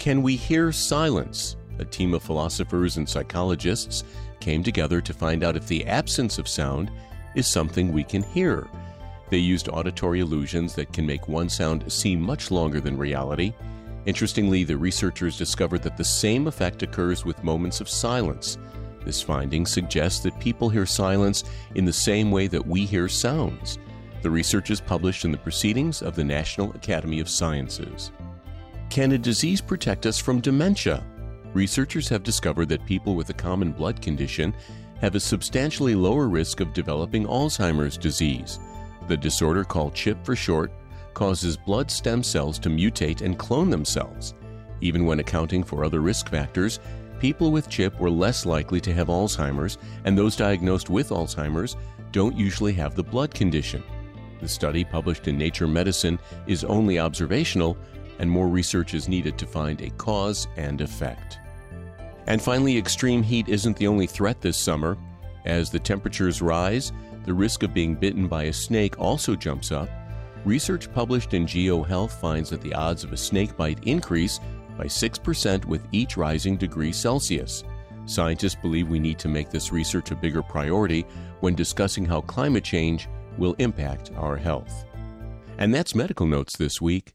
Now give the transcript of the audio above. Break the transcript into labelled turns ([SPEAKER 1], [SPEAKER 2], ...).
[SPEAKER 1] Can we hear silence? A team of philosophers and psychologists came together to find out if the absence of sound is something we can hear. They used auditory illusions that can make one sound seem much longer than reality. Interestingly, the researchers discovered that the same effect occurs with moments of silence. This finding suggests that people hear silence in the same way that we hear sounds. The research is published in the Proceedings of the National Academy of Sciences. Can a disease protect us from dementia? Researchers have discovered that people with a common blood condition have a substantially lower risk of developing Alzheimer's disease. The disorder, called CHIP for short, causes blood stem cells to mutate and clone themselves. Even when accounting for other risk factors, people with CHIP were less likely to have Alzheimer's, and those diagnosed with Alzheimer's don't usually have the blood condition. The study, published in Nature Medicine, is only observational, and more research is needed to find a cause and effect. And finally, extreme heat isn't the only threat this summer. As the temperatures rise, the risk of being bitten by a snake also jumps up. Research published in GeoHealth finds that the odds of a snake bite increase by 6% with each rising degree Celsius. Scientists believe we need to make this research a bigger priority when discussing how climate change will impact our health. And that's Medical Notes this week.